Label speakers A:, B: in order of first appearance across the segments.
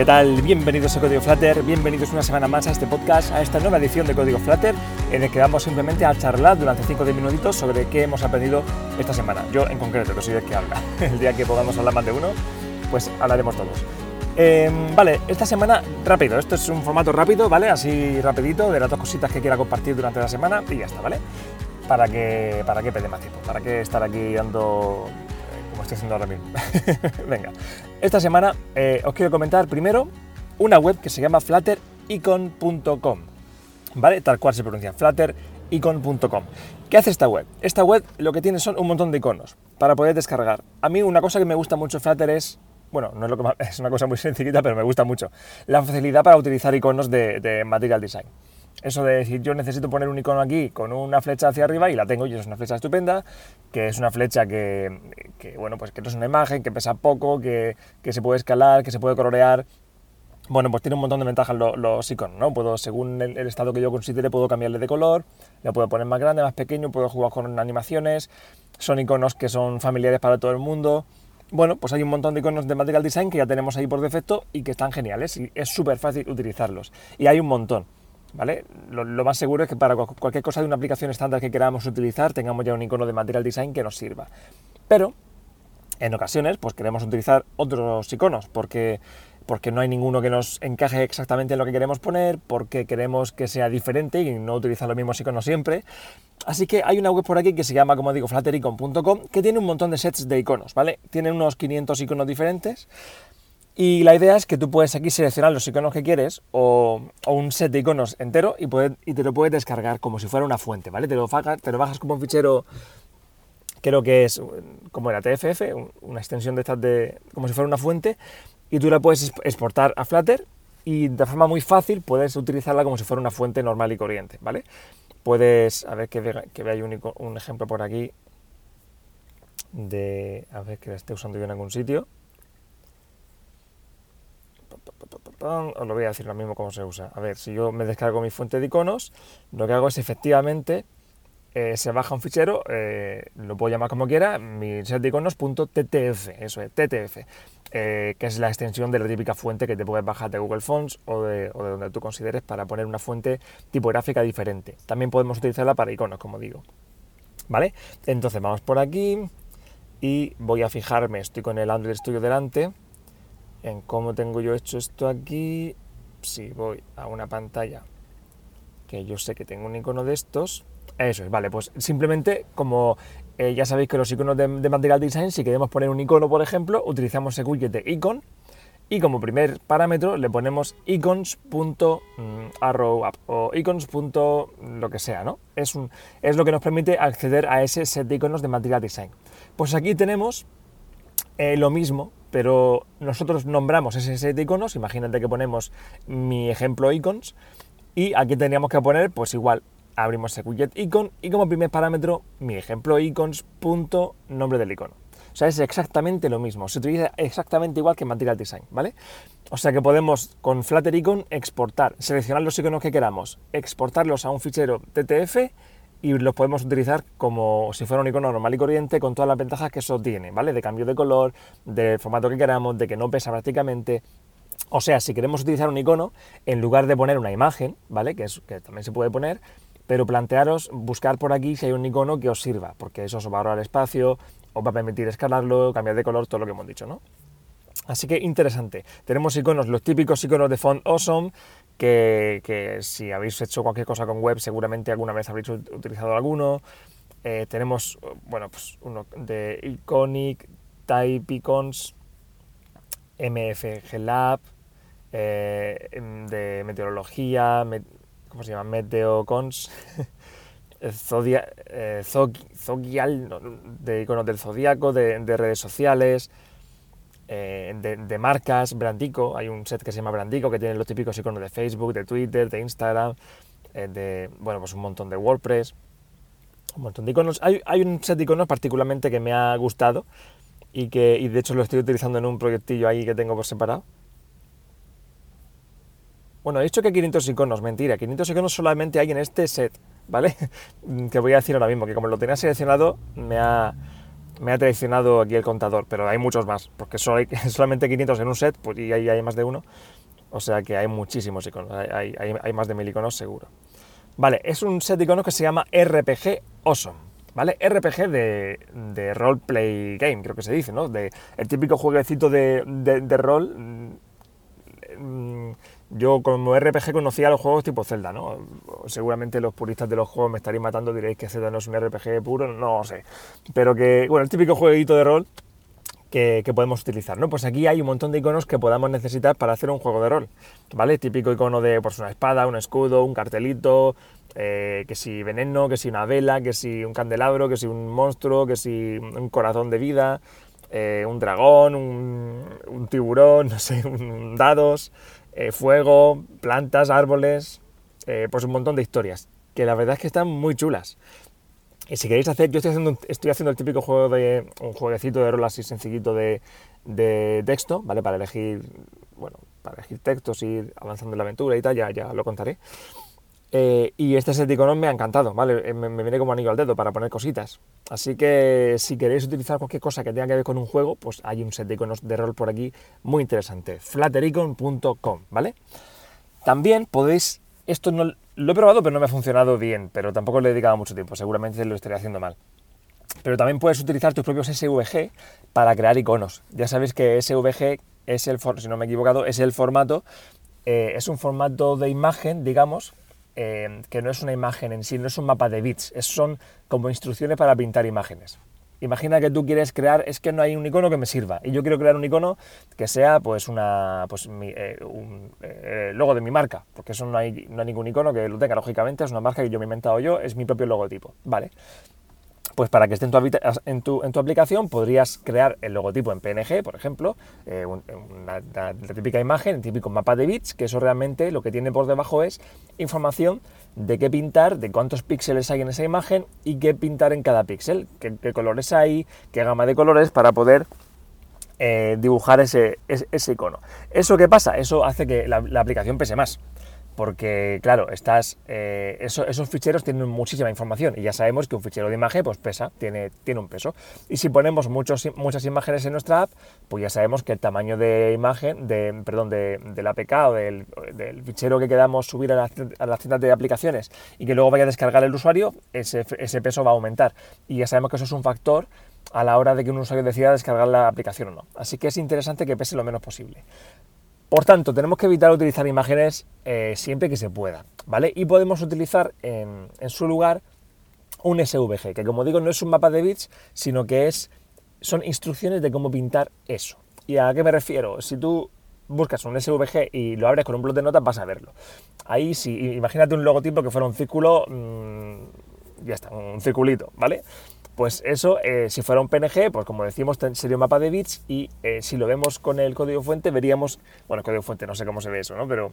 A: ¿qué tal? Bienvenidos a Código Flutter, bienvenidos una semana más a este podcast, a esta nueva edición de Código Flutter, en el que vamos simplemente a charlar durante 5 o 10 minutitos sobre qué hemos aprendido esta semana. Yo en concreto, que soy el que habla. El día que podamos hablar más de uno, pues hablaremos todos. Em, vale, esta semana rápido, esto es un formato rápido, ¿vale? Así rapidito, de las dos cositas que quiera compartir durante la semana y ya está, ¿vale? Para que, para que perder más tiempo, para que estar aquí dando haciendo ahora mismo. Venga, esta semana eh, os quiero comentar primero una web que se llama flutterecon.com, ¿vale? Tal cual se pronuncia, flutterecon.com. ¿Qué hace esta web? Esta web lo que tiene son un montón de iconos para poder descargar. A mí una cosa que me gusta mucho Flutter es bueno, no es, lo que es una cosa muy sencillita, pero me gusta mucho, la facilidad para utilizar iconos de, de Material Design. Eso de decir, yo necesito poner un icono aquí con una flecha hacia arriba y la tengo y es una flecha estupenda, que es una flecha que, bueno, pues que no es una imagen, que pesa poco, que, se puede escalar, que se puede colorear. Bueno, pues tiene un montón de ventajas los, iconos, ¿no? Puedo, según el, estado que yo considere, puedo cambiarle de color, le puedo poner más grande, más pequeño, puedo jugar con animaciones, son iconos que son familiares para todo el mundo. Bueno, pues hay un montón de iconos de Material Design que ya tenemos ahí por defecto y que están geniales y es súper fácil utilizarlos. Y hay un montón. ¿Vale? Lo, más seguro es que para cualquier cosa de una aplicación estándar que queramos utilizar tengamos ya un icono de Material Design que nos sirva. Pero en ocasiones pues queremos utilizar otros iconos porque, porque no hay ninguno que nos encaje exactamente en lo que queremos poner, porque queremos que sea diferente y no utilizar los mismos iconos siempre. Así que hay una web por aquí que se llama, como digo, flattericon.com que tiene un montón de sets de iconos, ¿vale? Tiene unos 500 iconos diferentes y la idea es que tú puedes aquí seleccionar los iconos que quieres o, un set de iconos entero y, te lo puedes descargar como si fuera una fuente, ¿vale? Te lo, te bajas como un fichero, creo que es como era TFF, una extensión de estas de como si fuera una fuente, y tú la puedes exportar a Flutter y de forma muy fácil puedes utilizarla como si fuera una fuente normal y corriente, ¿vale? Puedes, a ver que, vea, que veáis un, un ejemplo por aquí de, a ver que la esté usando yo en algún sitio. Os lo voy a decir lo mismo cómo se usa. A ver, si yo me descargo mi fuente de iconos, lo que hago es efectivamente eh, se baja un fichero, eh, lo puedo llamar como quiera, mi set de iconos.ttf, eso es, ttf, eh, que es la extensión de la típica fuente que te puedes bajar de Google Fonts o de, o de donde tú consideres para poner una fuente tipográfica diferente. También podemos utilizarla para iconos, como digo. ¿Vale? Entonces vamos por aquí y voy a fijarme, estoy con el Android Studio delante, en cómo tengo yo hecho esto aquí, si voy a una pantalla que yo sé que tengo un icono de estos, eso es, vale, pues simplemente como eh, ya sabéis que los iconos de, Material Design, si queremos poner un icono, por ejemplo, utilizamos el widget de icon y como primer parámetro le ponemos icons.arrowup o icons. lo que sea, ¿no? Es, un, es lo que nos permite acceder a ese set de iconos de Material Design. Pues aquí tenemos eh, lo mismo, pero nosotros nombramos ese set de iconos, imagínate que ponemos mi ejemplo icons, y aquí tendríamos que poner, pues igual, abrimos el widget icon y como primer parámetro mi ejemplo icons punto nombre del icono. O sea, es exactamente lo mismo, se utiliza exactamente igual que Material Design, ¿vale? O sea que podemos con Flutter Icon exportar, seleccionar los iconos que queramos, exportarlos a un fichero TTF y los podemos utilizar como si fuera un icono normal y corriente con todas las ventajas que eso tiene, ¿vale? De cambio de color, del formato que queramos, de que no pesa prácticamente. O sea, si queremos utilizar un icono, en lugar de poner una imagen, ¿vale? Que, que también se puede poner, pero plantearos buscar por aquí si hay un icono que os sirva, porque eso os va a ahorrar espacio, os va a permitir escalarlo, cambiar de color, todo lo que hemos dicho, ¿no? Así que interesante. Tenemos iconos, los típicos iconos de font awesome, que, si habéis hecho cualquier cosa con web seguramente alguna vez habréis utilizado alguno. Eh, tenemos, bueno, pues uno de Iconic, Type Icons, MFG Lab, eh, de meteorología, ¿cómo se llama? Meteocons, Zodia, eh, de iconos del zodiaco, de redes sociales, eh, de, marcas, Brandico, hay un set que se llama Brandico que tiene los típicos iconos de Facebook, de Twitter, de Instagram, eh, de, bueno, pues un montón de WordPress, un montón de iconos. Hay, hay, un set de iconos particularmente que me ha gustado y que y de hecho lo estoy utilizando en un proyectillo ahí que tengo por separado. Bueno, he dicho que 500 iconos, mentira, 500 iconos solamente hay en este set, ¿vale? que voy a decir ahora mismo, que como lo tenía seleccionado, me ha, me ha traicionado aquí el contador, pero hay muchos más, porque solo solamente 500 en un set pues, y ahí hay más de uno. O sea que hay muchísimos iconos, hay, más de mil iconos seguro. Vale, es un set de iconos que se llama RPG Awesome. ¿Vale? RPG de, de roleplay game, creo que se dice, ¿no? De, el típico jueguecito de, de, rol. Yo como RPG conocía los juegos tipo Zelda, ¿no? Seguramente los puristas de los juegos me estaréis matando, diréis que Zelda no es un RPG puro, no sé. Pero que, bueno, el típico jueguito de rol que, podemos utilizar, ¿no? Pues aquí hay un montón de iconos que podamos necesitar para hacer un juego de rol, ¿vale? Típico icono de pues, una espada, un escudo, un cartelito, eh, que si veneno, que si una vela, que si un candelabro, que si un monstruo, que si un corazón de vida, eh, un dragón, un, tiburón, no sé, un, dados, eh, fuego, plantas, árboles, pues un montón de historias, que la verdad es que están muy chulas. Y si queréis hacer, yo estoy haciendo, estoy haciendo el típico juego de un jueguecito de rol así sencillito de, de texto, ¿vale? Para elegir, bueno, para elegir textos, ir avanzando en la aventura y tal, ya, ya lo contaré. Eh, y este set de iconos me ha encantado, ¿vale? Eh, me, viene como anillo al dedo para poner cositas. Así que si queréis utilizar cualquier cosa que tenga que ver con un juego, pues hay un set de iconos de rol por aquí muy interesante. flattericon.com, ¿vale? También podéis, esto no lo he probado pero no me ha funcionado bien, pero tampoco le he dedicado mucho tiempo, seguramente lo estaría haciendo mal. Pero también puedes utilizar tus propios SVG para crear iconos. Ya sabéis que SVG es el, si no me he es el formato, eh, es un formato de imagen, digamos, eh, que no es una imagen en sí, no es un mapa de bits, son como instrucciones para pintar imágenes. Imagina que tú quieres crear, es que no hay un icono que me sirva, y yo quiero crear un icono que sea pues una pues eh, un eh, logo de mi marca, porque eso no hay, no hay ningún icono que lo tenga, lógicamente, es una marca que yo me he inventado yo, es mi propio logotipo, ¿vale? Pues para que esté en tu, aplicación podrías crear el logotipo en PNG, por ejemplo, eh, una, la típica imagen, el típico mapa de bits, que eso realmente lo que tiene por debajo es información de qué pintar, de cuántos píxeles hay en esa imagen y qué pintar en cada píxel, qué, colores hay, qué gama de colores para poder eh, dibujar ese, icono. ¿Eso qué pasa? Eso hace que la aplicación pese más porque claro, estás, eh, esos ficheros tienen muchísima información y ya sabemos que un fichero de imagen pues pesa, tiene, tiene un peso. Y si ponemos muchos, muchas imágenes en nuestra app, pues ya sabemos que el tamaño de imagen, de, perdón, de, del APK o del, fichero que queramos subir a las, a tiendas de aplicaciones y que luego vaya a descargar el usuario, ese, ese peso va a aumentar. Y ya sabemos que eso es un factor a la hora de que un usuario decida descargar la aplicación o no. Así que es interesante que pese lo menos posible. Por tanto, tenemos que evitar utilizar imágenes eh, siempre que se pueda, ¿vale? Y podemos utilizar en, su lugar un SVG, que como digo no es un mapa de bits, sino que es, son instrucciones de cómo pintar eso. ¿Y a qué me refiero? Si tú buscas un SVG y lo abres con un blog de notas, vas a verlo. Ahí sí, imagínate un logotipo que fuera un círculo, mm, ya está, un circulito, ¿vale? Pues eso, eh, si fuera un PNG, pues como decimos, sería un mapa de bits y eh, si lo vemos con el código fuente, veríamos, bueno, código fuente, no sé cómo se ve eso, ¿no? Pero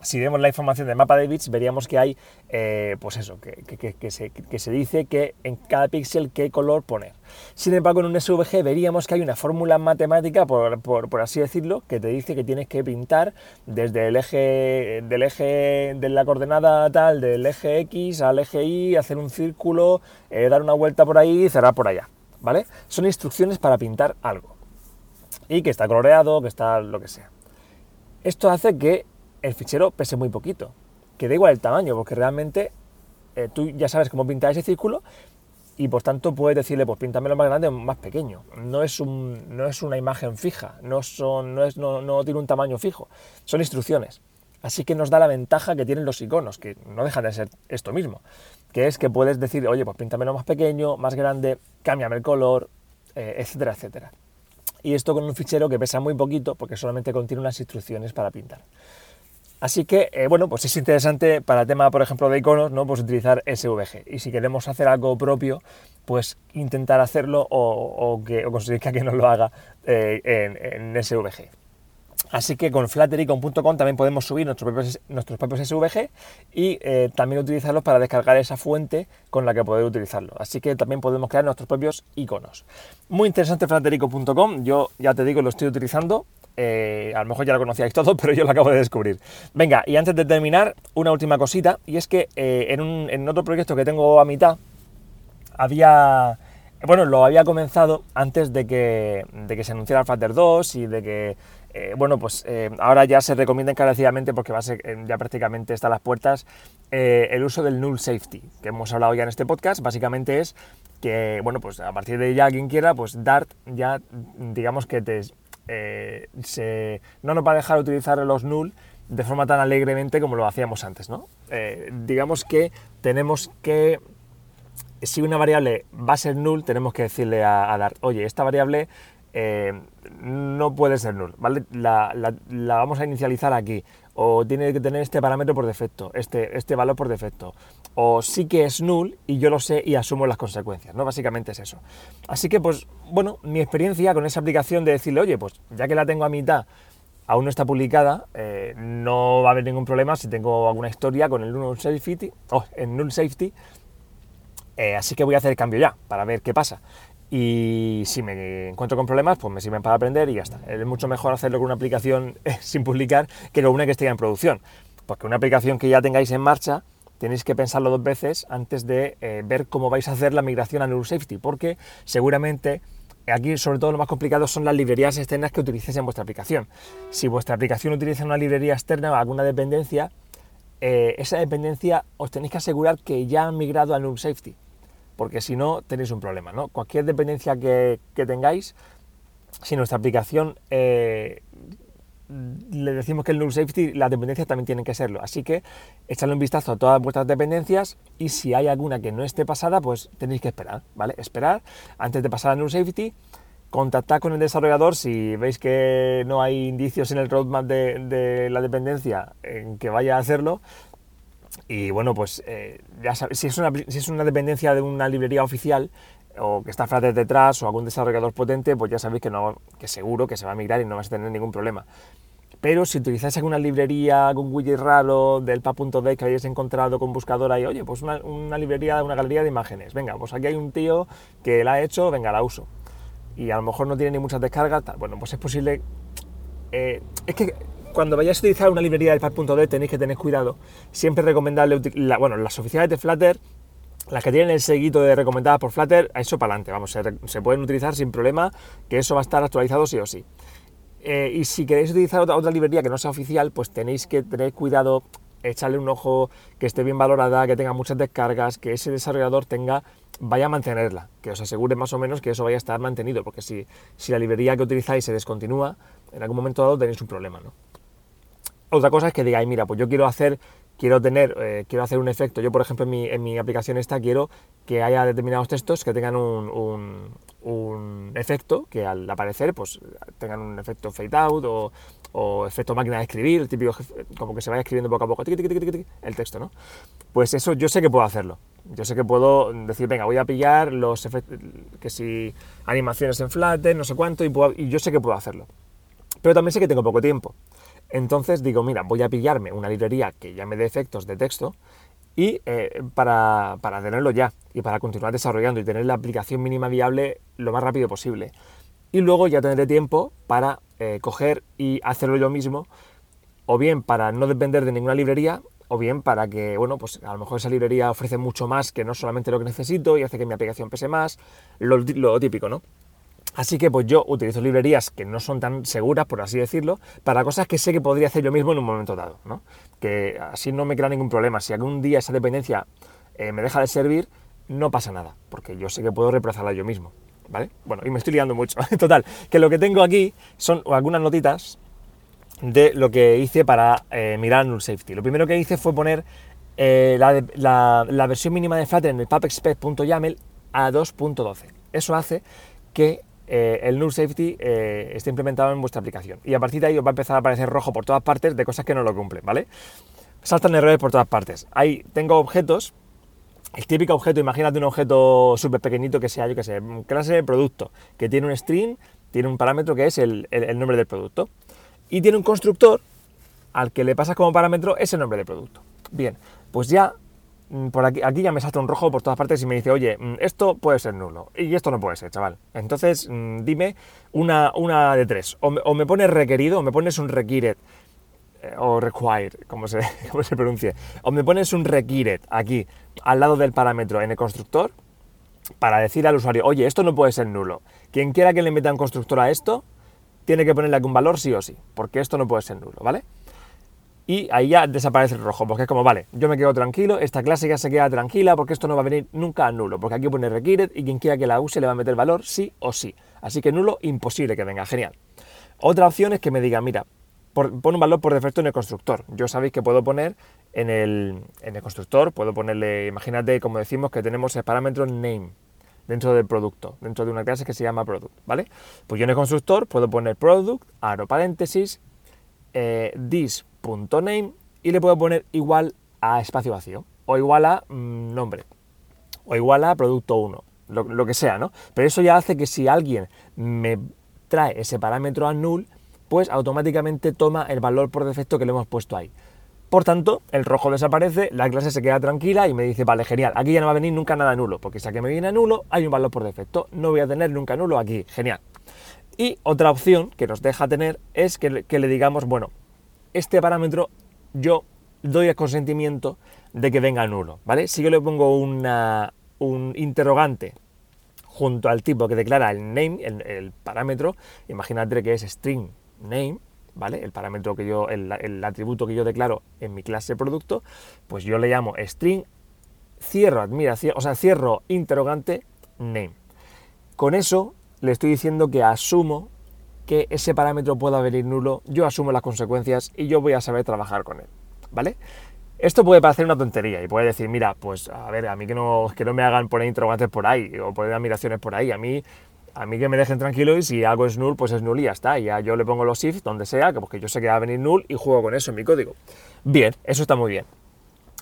A: si vemos la información del mapa de bits, veríamos que hay, eh, pues eso, que, se, dice que en cada píxel qué color poner. Sin embargo, en un SVG veríamos que hay una fórmula matemática, por, así decirlo, que te dice que tienes que pintar desde el eje, del eje de la coordenada tal, del eje X al eje Y, hacer un círculo, eh, dar una vuelta por ahí y cerrar por allá, ¿vale? Son instrucciones para pintar algo. Y que está coloreado, que está lo que sea. Esto hace que el fichero pese muy poquito. Que da igual el tamaño, porque realmente eh, tú ya sabes cómo pintar ese círculo y por tanto puedes decirle, pues píntamelo más grande o más pequeño. No es, un, no es una imagen fija, no, son, no, es, no, tiene un tamaño fijo, son instrucciones. Así que nos da la ventaja que tienen los iconos, que no dejan de ser esto mismo, que es que puedes decir, oye, pues píntamelo más pequeño, más grande, cámbiame el color, eh, etcétera, etcétera. Y esto con un fichero que pesa muy poquito, porque solamente contiene unas instrucciones para pintar. Así que, eh, bueno, pues es interesante para el tema, por ejemplo, de iconos, ¿no? Pues utilizar SVG. Y si queremos hacer algo propio, pues intentar hacerlo o, que, conseguir que alguien nos lo haga eh, en, SVG. Así que con .com también podemos subir nuestros propios, nuestros propios SVG y eh, también utilizarlos para descargar esa fuente con la que poder utilizarlo. Así que también podemos crear nuestros propios iconos. Muy interesante flatterico.com, yo ya te digo, lo estoy utilizando eh, a lo mejor ya lo conocíais todo, pero yo lo acabo de descubrir. Venga, y antes de terminar, una última cosita, y es que eh, en, otro proyecto que tengo a mitad, había bueno, lo había comenzado antes de que, se anunciara el Flutter 2 y de que, eh, bueno, pues ahora ya se recomienda encarecidamente porque va a ser, ya prácticamente está a las puertas el uso del null safety, que hemos hablado ya en este podcast. Básicamente es que, bueno, pues a partir de ya quien quiera, pues Dart ya, digamos que te, se, no nos va a dejar utilizar los null de forma tan alegremente como lo hacíamos antes, ¿no? digamos que tenemos que si una variable va a ser null, tenemos que decirle a, Dart, oye, esta variable eh, no puede ser null, ¿vale? La, vamos a inicializar aquí, o tiene que tener este parámetro por defecto, este, este valor por defecto, o sí que es null y yo lo sé y asumo las consecuencias, ¿no? Básicamente es eso. Así que, pues, bueno, mi experiencia con esa aplicación de decirle, oye, pues ya que la tengo a mitad, aún no está publicada, eh, no va a haber ningún problema si tengo alguna historia con el null safety, oh, el null safety eh, así que voy a hacer el cambio ya, para ver qué pasa. Y si me encuentro con problemas, pues me sirven para aprender y ya está. Es mucho mejor hacerlo con una aplicación sin publicar que con una que esté ya en producción. Porque una aplicación que ya tengáis en marcha, tenéis que pensarlo dos veces antes de eh, ver cómo vais a hacer la migración a Null Safety, porque seguramente aquí sobre todo lo más complicado son las librerías externas que utilicéis en vuestra aplicación. Si vuestra aplicación utiliza una librería externa o alguna dependencia, eh, esa dependencia os tenéis que asegurar que ya han migrado a Null Safety porque si no tenéis un problema. ¿no? Cualquier dependencia que, tengáis, si nuestra aplicación eh, le decimos que el null safety, las dependencias también tienen que serlo. Así que echadle un vistazo a todas vuestras dependencias y si hay alguna que no esté pasada, pues tenéis que esperar, ¿vale? Esperar antes de pasar a null safety. Contactad con el desarrollador si veis que no hay indicios en el roadmap de la dependencia en que vaya a hacerlo, y bueno, pues eh, ya si, es una, si es una dependencia de una librería oficial o que está Flutter detrás o algún desarrollador potente, pues ya sabéis que, no, que seguro que se va a migrar y no vais a tener ningún problema. Pero si utilizáis alguna librería, algún widget raro del pa.d que hayáis encontrado con buscadora y, oye, pues una, librería, una galería de imágenes, venga, pues aquí hay un tío que la ha hecho, venga, la uso. Y a lo mejor no tiene ni muchas descargas, bueno, pues es posible... Eh, es que cuando vayáis a utilizar una librería del Pad.d tenéis que tener cuidado. Siempre recomendarle, bueno, las oficiales de Flutter, las que tienen el seguito de recomendadas por Flutter, a eso para adelante, vamos, se, pueden utilizar sin problema, que eso va a estar actualizado sí o sí. Eh, y si queréis utilizar otra, otra librería que no sea oficial, pues tenéis que tener cuidado, echarle un ojo, que esté bien valorada, que tenga muchas descargas, que ese desarrollador tenga, vaya a mantenerla, que os asegure más o menos que eso vaya a estar mantenido, porque si, si la librería que utilizáis se descontinúa, en algún momento dado tenéis un problema, ¿no? Otra cosa es que digáis, mira, pues yo quiero hacer, quiero tener, eh, quiero hacer un efecto. Yo, por ejemplo, en mi, en mi, aplicación esta quiero que haya determinados textos que tengan un, un, efecto que al aparecer, pues tengan un efecto fade out o, o efecto máquina de escribir, el típico, como que se vaya escribiendo poco a poco, el texto, ¿no? Pues eso yo sé que puedo hacerlo. Yo sé que puedo decir, venga, voy a pillar los efectos, que si animaciones en Flutter, no sé cuánto, y, y yo sé que puedo hacerlo. Pero también sé que tengo poco tiempo. Entonces digo, mira, voy a pillarme una librería que ya me dé efectos de texto y eh, para, tenerlo ya y para continuar desarrollando y tener la aplicación mínima viable lo más rápido posible. Y luego ya tendré tiempo para eh, coger y hacerlo yo mismo, o bien para no depender de ninguna librería, o bien para que, bueno, pues a lo mejor esa librería ofrece mucho más que no solamente lo que necesito y hace que mi aplicación pese más, lo típico, ¿no? Así que pues yo utilizo librerías que no son tan seguras, por así decirlo, para cosas que sé que podría hacer yo mismo en un momento dado, ¿no? Que así no me crea ningún problema. Si algún día esa dependencia eh, me deja de servir, no pasa nada, porque yo sé que puedo reemplazarla yo mismo, ¿vale? Bueno, y me estoy liando mucho. Total, que lo que tengo aquí son algunas notitas de lo que hice para eh, mirar Null Safety. Lo primero que hice fue poner eh, la, versión mínima de Flutter en el pubexpect.yaml a 2.12. Eso hace que eh, el null safety eh, está implementado en vuestra aplicación. Y a partir de ahí os va a empezar a aparecer rojo por todas partes de cosas que no lo cumplen, ¿vale? Saltan errores por todas partes. Ahí tengo objetos, el típico objeto, imagínate un objeto súper pequeñito que sea, yo que sé, clase de producto, que tiene un string, tiene un parámetro que es el, nombre del producto. Y tiene un constructor al que le pasas como parámetro ese nombre del producto. Bien, pues ya por aquí, aquí ya me salta un rojo por todas partes y me dice, oye, mm, esto puede ser nulo y esto no puede ser, chaval. Entonces, mm, dime una, una de tres. O me, pones requerido, o me pones un required, eh, o required, como se, como se pronuncie. O me pones un required aquí, al lado del parámetro en el constructor, para decir al usuario, oye, esto no puede ser nulo. Quien quiera que le meta un constructor a esto, tiene que ponerle un valor sí o sí, porque esto no puede ser nulo, ¿vale? Y ahí ya desaparece el rojo, porque es como, vale, yo me quedo tranquilo, esta clase ya se queda tranquila, porque esto no va a venir nunca a nulo, porque aquí pone required y quien quiera que la use le va a meter valor sí o sí. Así que nulo, imposible que venga, genial. Otra opción es que me diga, mira, pon un valor por defecto en el constructor. Yo sabéis que puedo poner en el, en el constructor, puedo ponerle, imagínate, como decimos, que tenemos el parámetro name dentro del producto, dentro de una clase que se llama product, ¿vale? Pues yo en el constructor puedo poner product, aro paréntesis, eh, this.name y le puedo poner igual a espacio vacío o igual a mm, nombre o igual a producto 1, lo, que sea, ¿no? Pero eso ya hace que si alguien me trae ese parámetro a null, pues automáticamente toma el valor por defecto que le hemos puesto ahí. Por tanto, el rojo desaparece, la clase se queda tranquila y me dice, vale, genial, aquí ya no va a venir nunca nada nulo, porque si aquí me viene nulo, hay un valor por defecto, no voy a tener nunca nulo aquí, genial. Y otra opción que nos deja tener es que, le digamos, bueno, este parámetro yo doy el consentimiento de que venga nulo, ¿vale? Si yo le pongo un interrogante junto al tipo que declara el name, el, parámetro, imagínate que es string name, ¿vale? El parámetro que yo, el, atributo que yo declaro en mi clase producto, pues yo le llamo string, cierro admiración, o sea, cierro interrogante name. Con eso le estoy diciendo que asumo que ese parámetro pueda venir nulo, yo asumo las consecuencias y yo voy a saber trabajar con él, ¿vale? Esto puede parecer una tontería y puede decir, mira, pues a ver, a mí que no, que no me hagan poner interrogantes por ahí o poner admiraciones por ahí, a mí a mí que me dejen tranquilo y si algo es null, pues es null y ya está. Ya yo le pongo los if donde sea, que porque yo sé que va a venir null y juego con eso en mi código. Bien, eso está muy bien.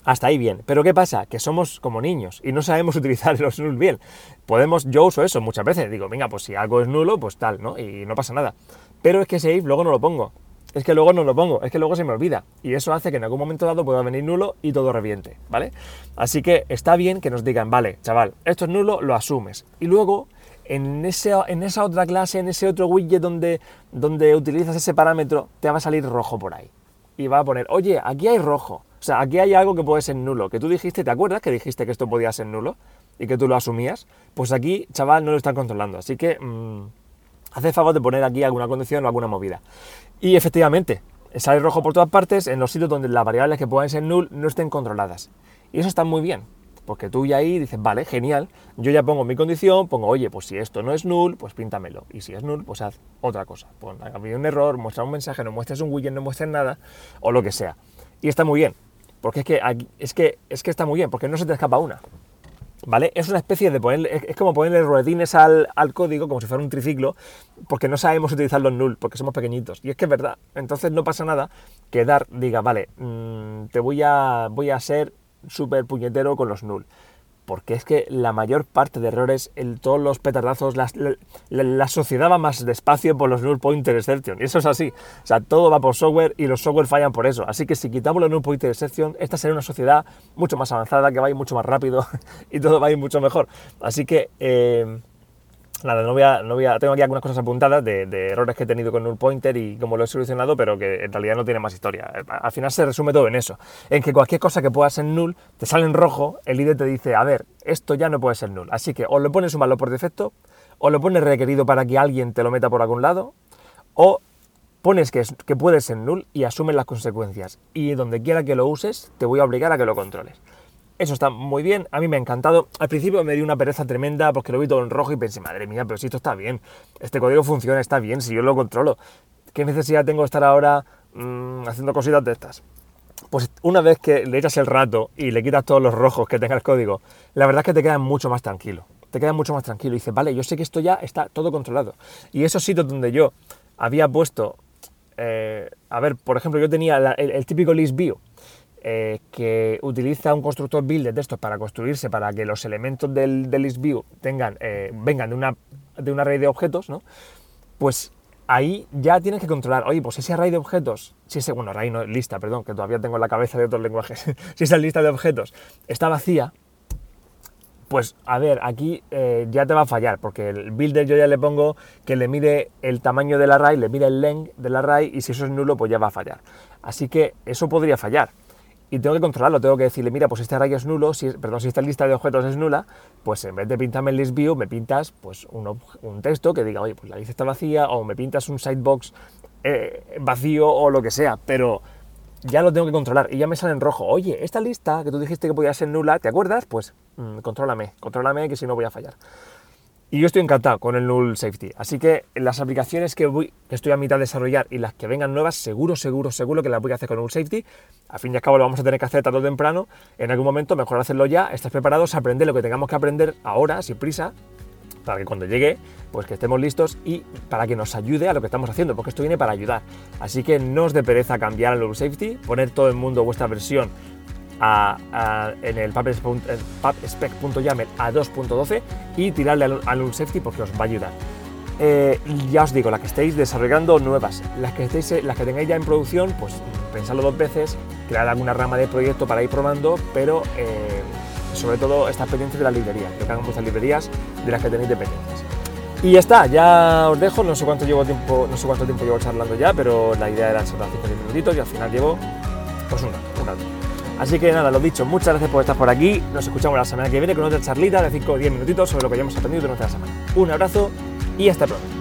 A: Hasta ahí bien. Pero ¿qué pasa? Que somos como niños y no sabemos utilizar los null bien. Podemos, yo uso eso muchas veces. Digo, venga, pues si algo es nulo, pues tal, ¿no? Y no pasa nada. Pero es que ese if luego no lo pongo. Es que luego no lo pongo, es que luego se me olvida. Y eso hace que en algún momento dado pueda venir nulo y todo reviente, ¿vale? Así que está bien que nos digan, vale, chaval, esto es nulo, lo asumes. Y luego en, en esa otra clase, en ese otro widget donde, donde utilizas ese parámetro, te va a salir rojo por ahí. Y va a poner, oye, aquí hay rojo. Sea, aquí hay algo que puede ser nulo. Que tú dijiste, ¿te acuerdas que dijiste que esto podía ser nulo? Y que tú lo asumías. Pues aquí, chaval, no lo están controlando. Así que mmm, hace favor de poner aquí alguna condición o alguna movida. Y efectivamente, sale rojo por todas partes en los sitios donde las variables que pueden ser null no estén controladas. Y eso está muy bien. Porque tú ya ahí dices, vale, genial, yo ya pongo mi condición, pongo, oye, pues si esto no es null, pues píntamelo. Y si es null, pues haz otra cosa. Pon, ha habido un error, muestra un mensaje, no muestres un widget, no muestres nada, o lo que sea. Y está muy bien, porque es que, es que, es que está muy bien, porque no se te escapa una. ¿Vale? Es una especie de poner, es como ponerle ruedines al, al, código, como si fuera un triciclo, porque no sabemos utilizar los null, porque somos pequeñitos. Y es que es verdad. Entonces no pasa nada que dar diga, vale, mmm, te voy a, voy a ser súper puñetero con los null. Porque es que la mayor parte de errores, el, todos los petardazos, la, sociedad va más despacio por los null pointer exception. Y eso es así. O sea, todo va por software y los software fallan por eso. Así que si quitamos los null pointer exception, esta será una sociedad mucho más avanzada, que va a ir mucho más rápido y todo va a ir mucho mejor. Así que... Eh, Nada, no voy no voy tengo aquí algunas cosas apuntadas de, errores que he tenido con null pointer y cómo lo he solucionado, pero que en realidad no tiene más historia. Al final se resume todo en eso, en que cualquier cosa que pueda ser null te sale en rojo, el IDE te dice, a ver, esto ya no puede ser null. Así que o le pones un valor por defecto, o lo pones requerido para que alguien te lo meta por algún lado, o pones que, que puede ser null y asumes las consecuencias. Y donde quiera que lo uses, te voy a obligar a que lo controles. Eso está muy bien, a mí me ha encantado. Al principio me dio una pereza tremenda porque lo vi todo en rojo y pensé, madre mía, pero si esto está bien, este código funciona, está bien, si yo lo controlo, ¿qué necesidad tengo de estar ahora mmm, haciendo cositas de estas? Pues una vez que le echas el rato y le quitas todos los rojos que tenga el código, la verdad es que te quedas mucho más tranquilo. Te quedas mucho más tranquilo y dices, vale, yo sé que esto ya está todo controlado. Y esos sitios donde yo había puesto, eh, a ver, por ejemplo, yo tenía el, el típico list view, eh, que utiliza un constructor builder de estos para construirse, para que los elementos del, del ListView tengan, eh, vengan de una, de una array de objetos, ¿no? pues ahí ya tienes que controlar, oye, pues ese array de objetos, si ese, bueno, array no, lista, perdón, que todavía tengo en la cabeza de otros lenguajes, si esa lista de objetos está vacía, pues a ver, aquí eh, ya te va a fallar, porque el builder yo ya le pongo que le mire el tamaño del array, le mire el length del array, y si eso es nulo, pues ya va a fallar. Así que eso podría fallar. Y tengo que controlarlo, tengo que decirle, mira, pues este array es nulo, si perdón, si esta lista de objetos es nula, pues en vez de pintarme el list view, me pintas pues un, texto que diga, oye, pues la lista está vacía, o me pintas un sidebox eh, vacío o lo que sea, pero ya lo tengo que controlar y ya me sale en rojo. Oye, esta lista que tú dijiste que podía ser nula, ¿te acuerdas? Pues mmm, contrólame, contrólame que si no voy a fallar. Y yo estoy encantado con el Null Safety. Así que las aplicaciones que, voy, que estoy a mitad de desarrollar y las que vengan nuevas, seguro, seguro, seguro que las voy a hacer con Null Safety. A fin y al cabo lo vamos a tener que hacer tarde o temprano. En algún momento, mejor hacerlo ya, estar preparados, aprender lo que tengamos que aprender ahora, sin prisa, para que cuando llegue, pues que estemos listos y para que nos ayude a lo que estamos haciendo, porque esto viene para ayudar. Así que no os de pereza cambiar al Null Safety, poner todo el mundo vuestra versión en el pubspec.yaml a 2.12 y tirarle al, Safety porque os va a ayudar. Eh, ya os digo, las que estéis desarrollando nuevas, las que, estéis, eh, las que tengáis ya en producción, pues pensadlo dos veces, crear alguna rama de proyecto para ir probando, pero eh, sobre todo estar pendientes de las librerías, que hagan vuestras librerías de las que tenéis dependencias. Y ya está, ya os dejo, no sé cuánto llevo tiempo, no sé cuánto tiempo llevo charlando ya, pero la idea era charlar 5 minutitos y al final llevo pues un rato, un rato. Así que nada, lo dicho, muchas gracias por estar por aquí. Nos escuchamos la semana que viene con otra charlita de 5 o 10 minutitos sobre lo que hayamos aprendido durante la semana. Un abrazo y hasta pronto.